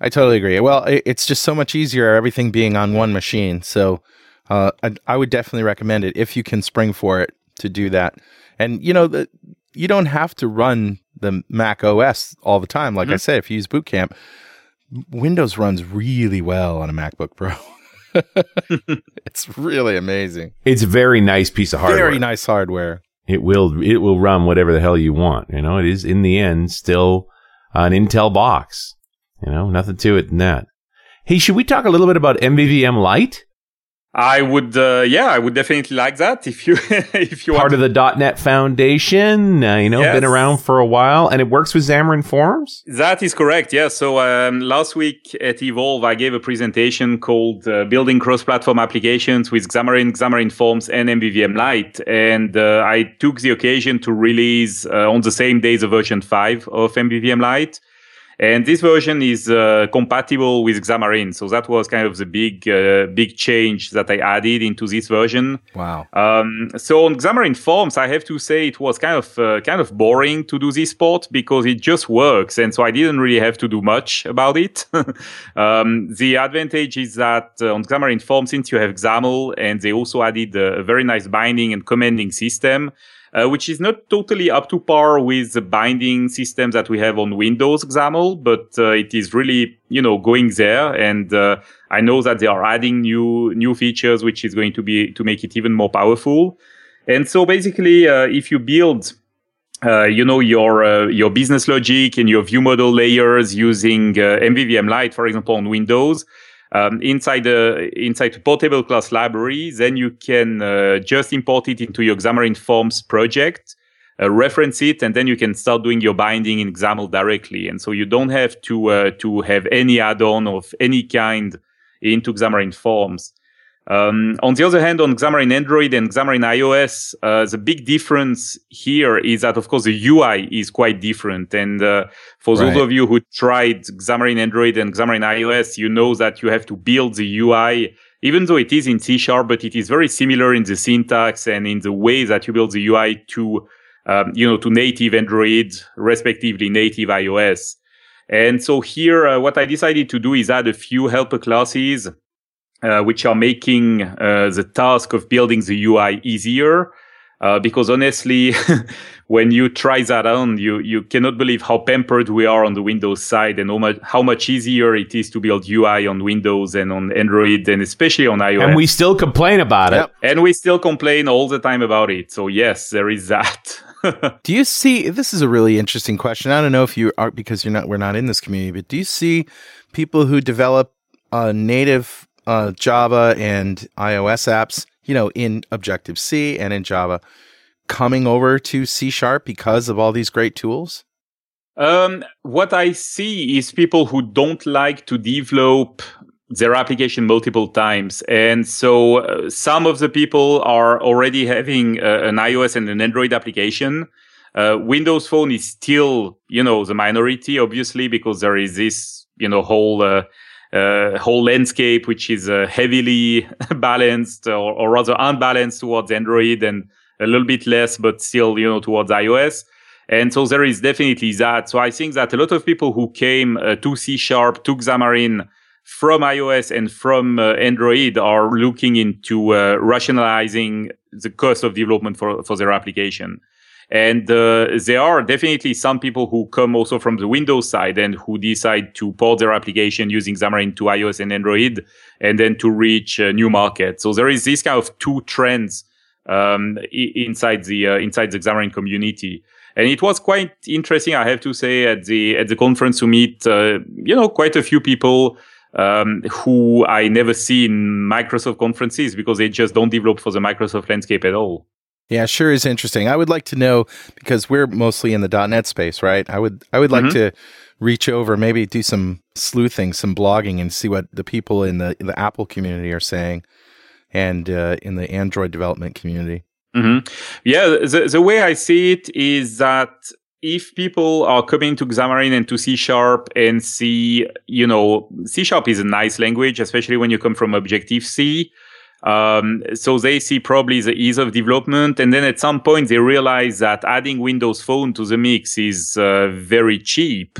I totally agree. Well, it's just so much easier everything being on one machine. So uh, I, I would definitely recommend it if you can spring for it to do that. And you know, the, you don't have to run the Mac OS all the time. Like I said, if you use Boot Camp, Windows runs really well on a MacBook Pro. it's really amazing. It's a very nice piece of hardware. Very nice hardware. It will it will run whatever the hell you want. You know, it is in the end still an Intel box. You know, nothing to it than that. Hey, should we talk a little bit about MVVM Light? I would, uh, yeah, I would definitely like that if you if you are Part of the .NET Foundation, uh, you know, Yes. been around for a while, and it works with Xamarin Forms. That is correct. Yeah. So um, last week at Evolve, I gave a presentation called uh, "Building Cross-Platform Applications with Xamarin, Xamarin Forms, and MVVM Light," and uh, I took the occasion to release uh, on the same day the version five of MVVM Light. And this version is uh, compatible with Xamarin, so that was kind of the big, uh, big change that I added into this version. Wow. Um, so on Xamarin Forms, I have to say it was kind of uh, kind of boring to do this port because it just works, and so I didn't really have to do much about it. um, the advantage is that uh, on Xamarin Forms, since you have XAML, and they also added a, a very nice binding and commanding system. Uh, which is not totally up to par with the binding system that we have on Windows XAML, but uh, it is really, you know, going there. And uh, I know that they are adding new new features, which is going to be to make it even more powerful. And so basically, uh, if you build, uh, you know, your uh, your business logic and your view model layers using uh, MVVM Light, for example, on Windows, um, inside the inside portable class library, then you can uh, just import it into your Xamarin Forms project, uh, reference it, and then you can start doing your binding in XAML directly. And so you don't have to uh, to have any add-on of any kind into Xamarin Forms. Um, on the other hand, on Xamarin Android and Xamarin iOS, uh, the big difference here is that, of course, the UI is quite different. And uh, for those of you who tried Xamarin Android and Xamarin iOS, you know that you have to build the UI, even though it is in C Sharp, but it is very similar in the syntax and in the way that you build the UI to, um, you know, to native Android, respectively native iOS. And so here, uh, what I decided to do is add a few helper classes uh, which are making uh, the task of building the UI easier. Uh, because honestly, when you try that on, you, you cannot believe how pampered we are on the Windows side and how much, how much easier it is to build UI on Windows and on Android and especially on iOS. And we still complain about Yep. it. And we still complain all the time about it. So yes, there is that. Do you see this is a really interesting question. I don't know if you are because you're not we're not in this community, but do you see people who develop uh, native uh, Java and iOS apps, you know, in Objective C and in Java, coming over to C Sharp because of all these great tools? Um, what I see is people who don't like to develop their application multiple times. And so uh, some of the people are already having uh, an iOS and an Android application. Uh, Windows Phone is still, you know, the minority, obviously, because there is this, you know, whole, uh, whole landscape, which is uh, heavily balanced or, or rather unbalanced towards Android and a little bit less, but still, you know, towards iOS. And so there is definitely that. So I think that a lot of people who came uh, to C Sharp, to Xamarin from iOS and from uh, Android are looking into uh, rationalizing the cost of development for, for their application. And uh, there are definitely some people who come also from the Windows side and who decide to port their application using Xamarin to iOS and Android and then to reach a new market. So there is this kind of two trends um, inside the uh, inside the Xamarin community. And it was quite interesting, I have to say, at the at the conference to meet, uh, you know, quite a few people um, who I never see in Microsoft conferences because they just don't develop for the Microsoft landscape at all. Yeah, sure is interesting. I would like to know because we're mostly in the .NET space, right? I would I would like Mhm. to reach over, maybe do some sleuthing, some blogging, and see what the people in the in the Apple community are saying, and uh, in the Android development community. hmm Yeah, the, the way I see it is that if people are coming to Xamarin and to C Sharp and see, you know, C Sharp is a nice language, especially when you come from Objective C. Um, so they see probably the ease of development. And then at some point they realize that adding Windows Phone to the mix is uh, very cheap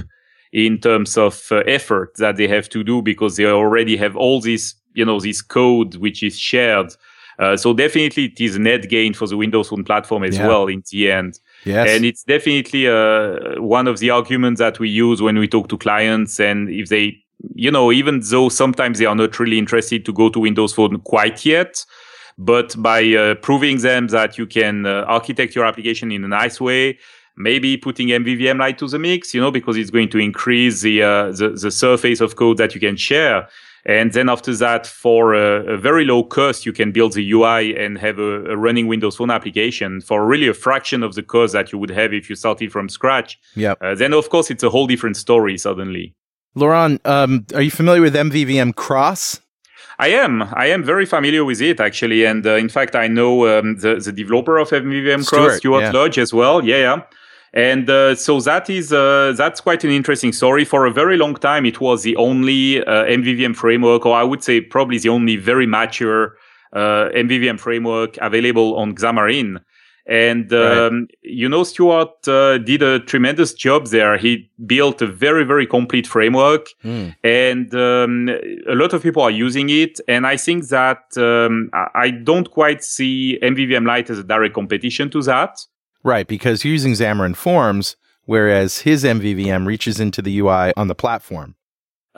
in terms of uh, effort that they have to do because they already have all this, you know, this code which is shared. Uh, so definitely it is a net gain for the Windows Phone platform as Yeah. well in the end. Yes, And it's definitely uh, one of the arguments that we use when we talk to clients. And if they, you know, even though sometimes they are not really interested to go to Windows Phone quite yet, but by uh, proving them that you can uh, architect your application in a nice way, maybe putting MVVM Light to the mix, you know, because it's going to increase the, uh, the, the surface of code that you can share. And then after that, for a, a very low cost, you can build the UI and have a, a running Windows Phone application for really a fraction of the cost that you would have if you started from scratch. Yeah. Uh, then, of course, it's a whole different story suddenly. Laurent, um, are you familiar with MVVM Cross? I am. I am very familiar with it actually, and uh, in fact, I know um, the the developer of MVVM Cross, Stuart, yeah. Lodge, as well. Yeah, yeah. And uh, so that is uh, that's quite an interesting story. For a very long time, it was the only uh, MVVM framework, or I would say probably the only very mature uh, MVVM framework available on Xamarin. And um, you know, Stuart uh, did a tremendous job there. He built a very, very complete framework Mm. and um, a lot of people are using it. And I think that um, I- I don't quite see MVVM Light as a direct competition to that. Right, because using Xamarin Forms, whereas his MVVM reaches into the UI on the platform.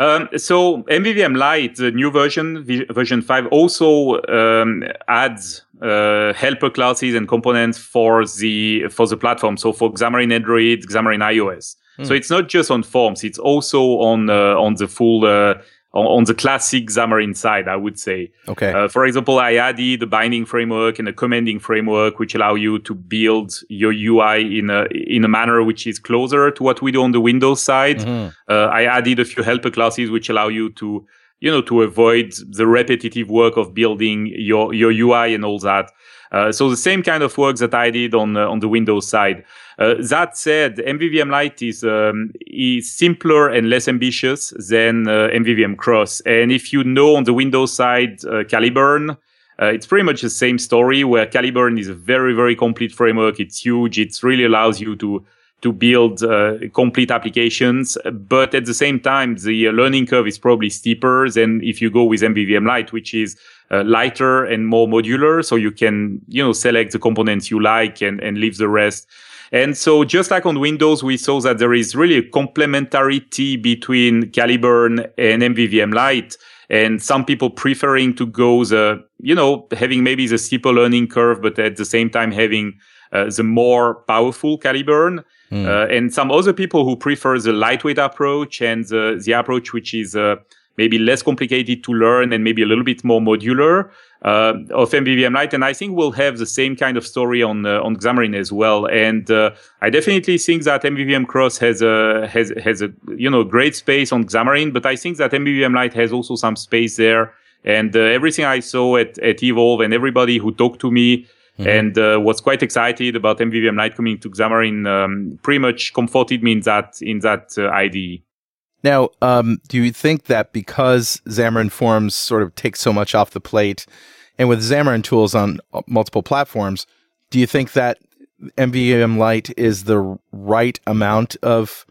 Um, so MVVM Light, the new version, version 5, also um, adds uh, helper classes and components for the for the platform. So for Xamarin Android, Xamarin iOS. Hmm. So it's not just on Forms; it's also on uh, on the full uh, on, on the classic Xamarin side, I would say. Okay. Uh, for example, I added the binding framework and a commanding framework, which allow you to build your UI in a in a manner which is closer to what we do on the Windows side. Mhm. Uh, I added a few helper classes which allow you to, you know, to avoid the repetitive work of building your your UI and all that. Uh, so the same kind of work that I did on uh, on the Windows side. Uh, that said, MVVM Light is um, is simpler and less ambitious than MVVM Cross. And if you know on the Windows side, Caliburn, uh, it's pretty much the same story where Caliburn is a very, very complete framework. It's huge. It really allows you to to build uh, complete applications. But at the same time, the learning curve is probably steeper than if you go with MVVM Light, which is uh, lighter and more modular. So you can, you know, select the components you like and, and leave the rest. And so just like on Windows, we saw that there is really a complementarity between Caliburn and MVVM Light. And some people preferring to go the, you know, having maybe the steeper learning curve, but at the same time having uh, the more powerful Caliburn. Mm. Uh, and some other people who prefer the lightweight approach and the, the approach which is uh, maybe less complicated to learn and maybe a little bit more modular uh, of MVVM Light. And I think we'll have the same kind of story on uh, on Xamarin as well. And uh, I definitely think that MVVM Cross has a has has a you know great space on Xamarin, but I think that MVVM Light has also some space there. And everything I saw at at Evolve and everybody who talked to me Mm-hmm. And uh, was quite excited about MVVM Light coming to Xamarin um, pretty much comforted me in that in that uh, IDE. Now, um, do you think that because Xamarin Forms sort of takes so much off the plate, and with Xamarin tools on uh, multiple platforms, do you think that MVVM Light is the right amount of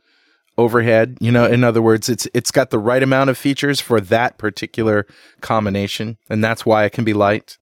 overhead? You know, in other words, it's it's got the right amount of features for that particular combination, and that's why it can be light.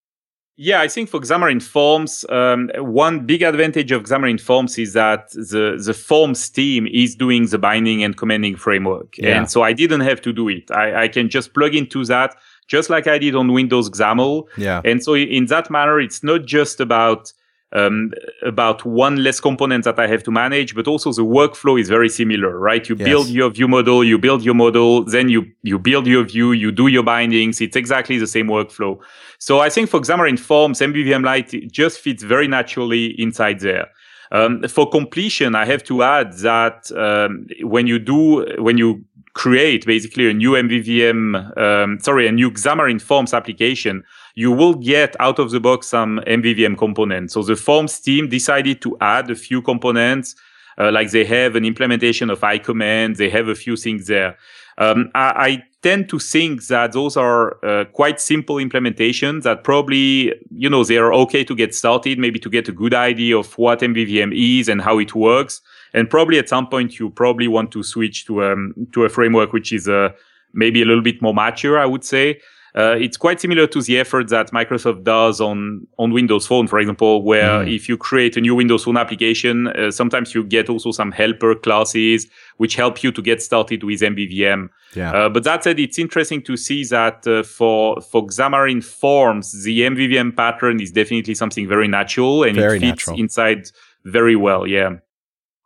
Yeah, I think for Xamarin Forms, um, one big advantage of Xamarin Forms is that the, the Forms team is doing the binding and commanding framework. Yeah. And so I didn't have to do it. I, I can just plug into that just like I did on Windows XAML. Yeah. And so in that manner, it's not just about um, about one less component that I have to manage, but also the workflow is very similar, right? You yes. build your view model, you build your model, then you, you build your view, you do your bindings. It's exactly the same workflow. So I think for Xamarin Forms, MVVM Light just fits very naturally inside there. Um, for completion, I have to add that um, when you do, when you create basically a new MVVM, um, sorry, a new Xamarin Forms application, you will get out of the box some MVVM components. So the Forms team decided to add a few components, uh, like they have an implementation of ICommand, they have a few things there. Um, I, I, tend to think that those are uh, quite simple implementations that probably, you know, they are okay to get started, maybe to get a good idea of what MVVM is and how it works. And probably at some point you probably want to switch to um, to a framework which is uh, maybe a little bit more mature, I would say. Uh, it's quite similar to the effort that Microsoft does on on Windows Phone, for example, where mm. if you create a new Windows Phone application, uh, sometimes you get also some helper classes which help you to get started with MVVM. Yeah. Uh, but that said, it's interesting to see that uh, for for Xamarin Forms, the MVVM pattern is definitely something very natural and very it fits natural. inside very well. Yeah.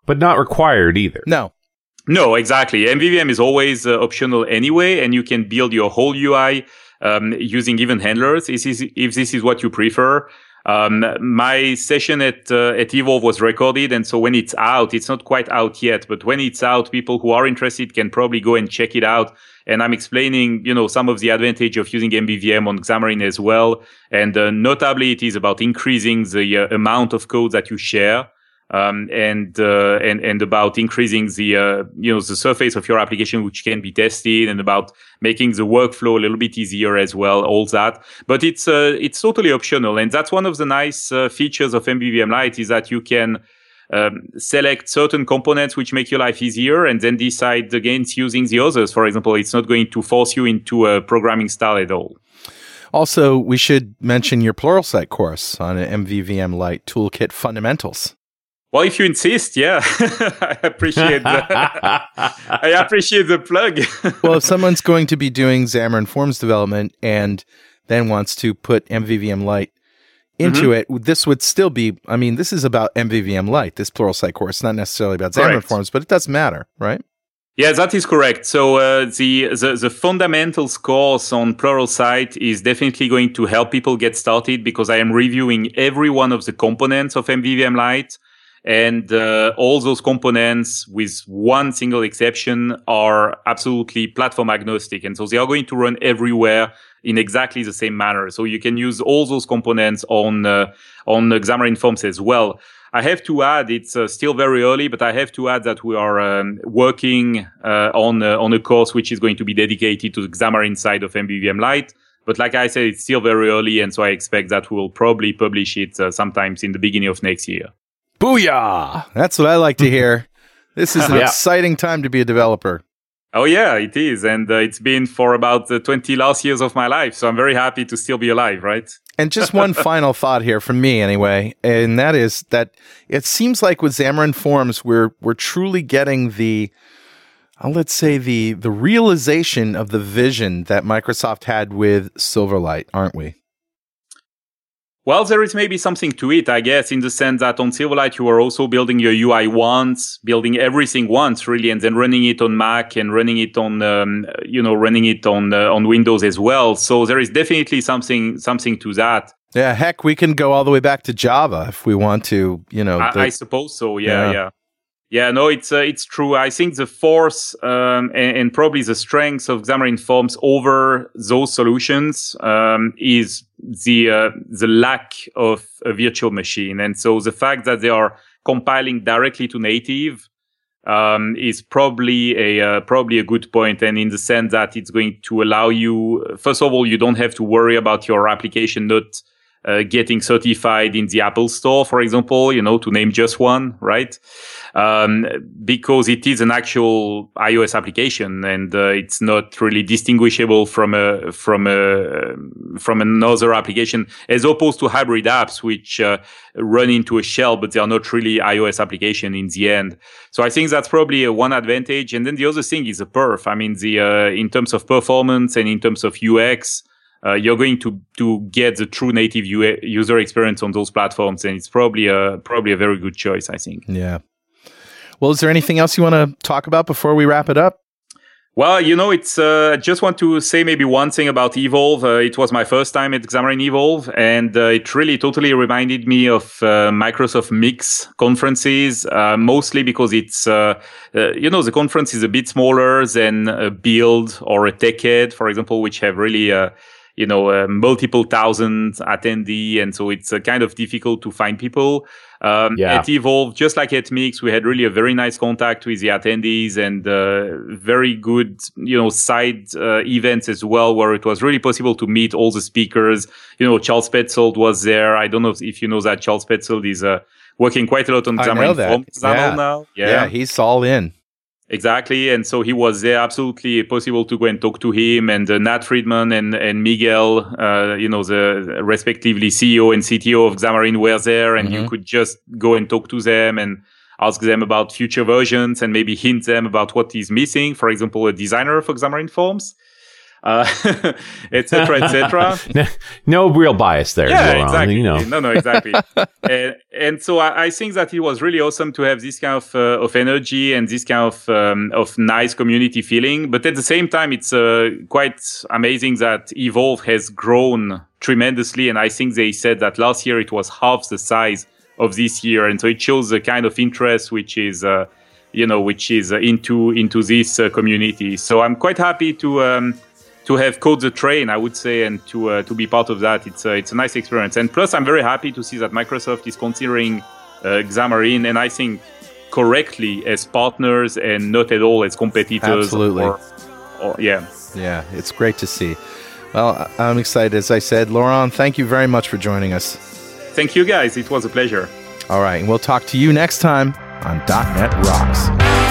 But not required either. No. No, exactly. MVVM is always uh, optional anyway, and you can build your whole UI um, using event handlers if this, is, if this is what you prefer. Um, my session at uh, at Evolve was recorded, and so when it's out, it's not quite out yet. But when it's out, people who are interested can probably go and check it out. And I'm explaining, you know, some of the advantage of using MVVM on Xamarin as well. And uh, notably, it is about increasing the uh, amount of code that you share um, and uh, and and about increasing the uh, you know the surface of your application which can be tested and about making the workflow a little bit easier as well all that. But it's uh, it's totally optional. And that's one of the nice uh, features of MVVM Light is that you can um, select certain components which make your life easier and then decide against using the others. For example it's not going to force you into a programming style at all. Also, we should mention your Pluralsight course on MVVM Light Toolkit Fundamentals. Well, if you insist, yeah, I appreciate the, I appreciate the plug. well, if someone's going to be doing Xamarin Forms development and then wants to put MVVM Light into mm-hmm. it, this would still be. I mean, this is about MVVM Light. This Plural Pluralsight course, not necessarily about Xamarin Correct. Forms, but it does matter, right? Yeah, that is correct. So uh, the, the, the fundamentals course on Pluralsight is definitely going to help people get started because I am reviewing every one of the components of MVVM Light. And uh, all those components, with one single exception, are absolutely platform agnostic. And so they are going to run everywhere in exactly the same manner. So you can use all those components on uh, on Xamarin Forms as well. I have to add, it's uh, still very early, but I have to add that we are um, working uh, on uh, on a course which is going to be dedicated to the Xamarin side of MVVM Light. But like I said, it's still very early, and so I expect that we'll probably publish it uh, sometimes in the beginning of next year. Booyah! That's what I like to hear. This is an yeah. exciting time to be a developer. Oh yeah, it is, and uh, it's been for about the twenty last years of my life. So I'm very happy to still be alive, right? And just one final thought here from me, anyway, and that is that it seems like with Xamarin Forms, we're we're truly getting the, uh, let's say the the realization of the vision that Microsoft had with Silverlight, aren't we? Well, there is maybe something to it, I guess, in the sense that on Silverlight, you are also building your UI once, building everything once, really, and then running it on Mac and running it on, um, you know, running it on uh, on Windows as well. So there is definitely something something to that. Yeah, heck, we can go all the way back to Java if we want to. You know, I, I suppose so. Yeah, Yeah. yeah. Yeah, no, it's uh, it's true. I think the force um, and, and probably the strength of Xamarin Forms over those solutions um, is the uh, the lack of a virtual machine, and so the fact that they are compiling directly to native um, is probably a uh, probably a good point, and in the sense that it's going to allow you, first of all, you don't have to worry about your application not uh, getting certified in the Apple Store, for example, you know, to name just one, right? Um, because it is an actual iOS application and uh, it's not really distinguishable from a from a from another application, as opposed to hybrid apps which uh, run into a shell, but they are not really iOS application in the end. So I think that's probably one advantage. And then the other thing is the perf. I mean, the uh, in terms of performance and in terms of UX uh, you're going to to get the true native U- user experience on those platforms, and it's probably a probably a very good choice. I think. yeah. Well, is there anything else you want to talk about before we wrap it up? Well, you know, it's. Uh, I just want to say maybe one thing about Evolve. Uh, it was my first time at Xamarin Evolve, and uh, it really totally reminded me of uh, Microsoft Mix conferences. Uh, mostly because it's, uh, uh, you know, the conference is a bit smaller than a Build or a TechEd, for example, which have really. You know, uh, multiple thousand attendee, and so it's uh, kind of difficult to find people. Um, Yeah. At Evolve, just like at Mix, we had really a very nice contact with the attendees and uh, very good, you know, side uh, events as well, where it was really possible to meet all the speakers. You know, Charles Petzold was there. I don't know if you know that Charles Petzold is uh, working quite a lot on Xamarin. Forms Yeah. now. Yeah, he's all in. Exactly. And so he was there, absolutely possible to go and talk to him. And uh, Nat Friedman and, and Miguel, uh, you know, the respectively CEO and CTO of Xamarin were there. And you Mhm. could just go and talk to them and ask them about future versions and maybe hint them about what is missing. For example, a designer for Xamarin Forms, uh, et cetera, et cetera. no, no real bias there. Yeah, Laurent. exactly. You know, No, no, exactly. and, and so I, I think that it was really awesome to have this kind of uh, of energy and this kind of um, of nice community feeling. But at the same time, it's uh, quite amazing that Evolve has grown tremendously. And I think they said that last year it was half the size of this year, and so it shows the kind of interest which is. Uh, you know, which is into into this uh, community. So I'm quite happy to um, to have caught the train, I would say, and to uh, to be part of that. It's uh, it's a nice experience. And plus, I'm very happy to see that Microsoft is considering uh, Xamarin, and I think correctly as partners and not at all as competitors. Absolutely. Or, or, yeah. Yeah, it's great to see. Well, I'm excited. As I said, Laurent, thank you very much for joining us. Thank you, guys. It was a pleasure. All right, and we'll talk to you next time on .NET Rocks.